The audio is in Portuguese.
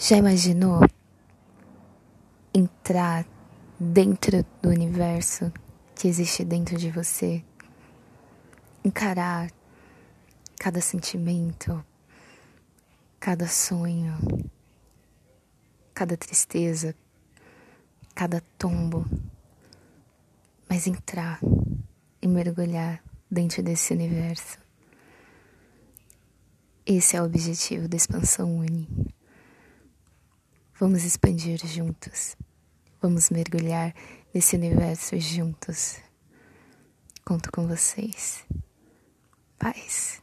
Já imaginou entrar dentro do universo que existe dentro de você? Encarar cada sentimento, cada sonho, cada tristeza, cada tombo, mas entrar e mergulhar dentro desse universo. Esse é o objetivo da expansão Uni. Vamos expandir juntos. Vamos mergulhar nesse universo juntos. Conto com vocês. Paz.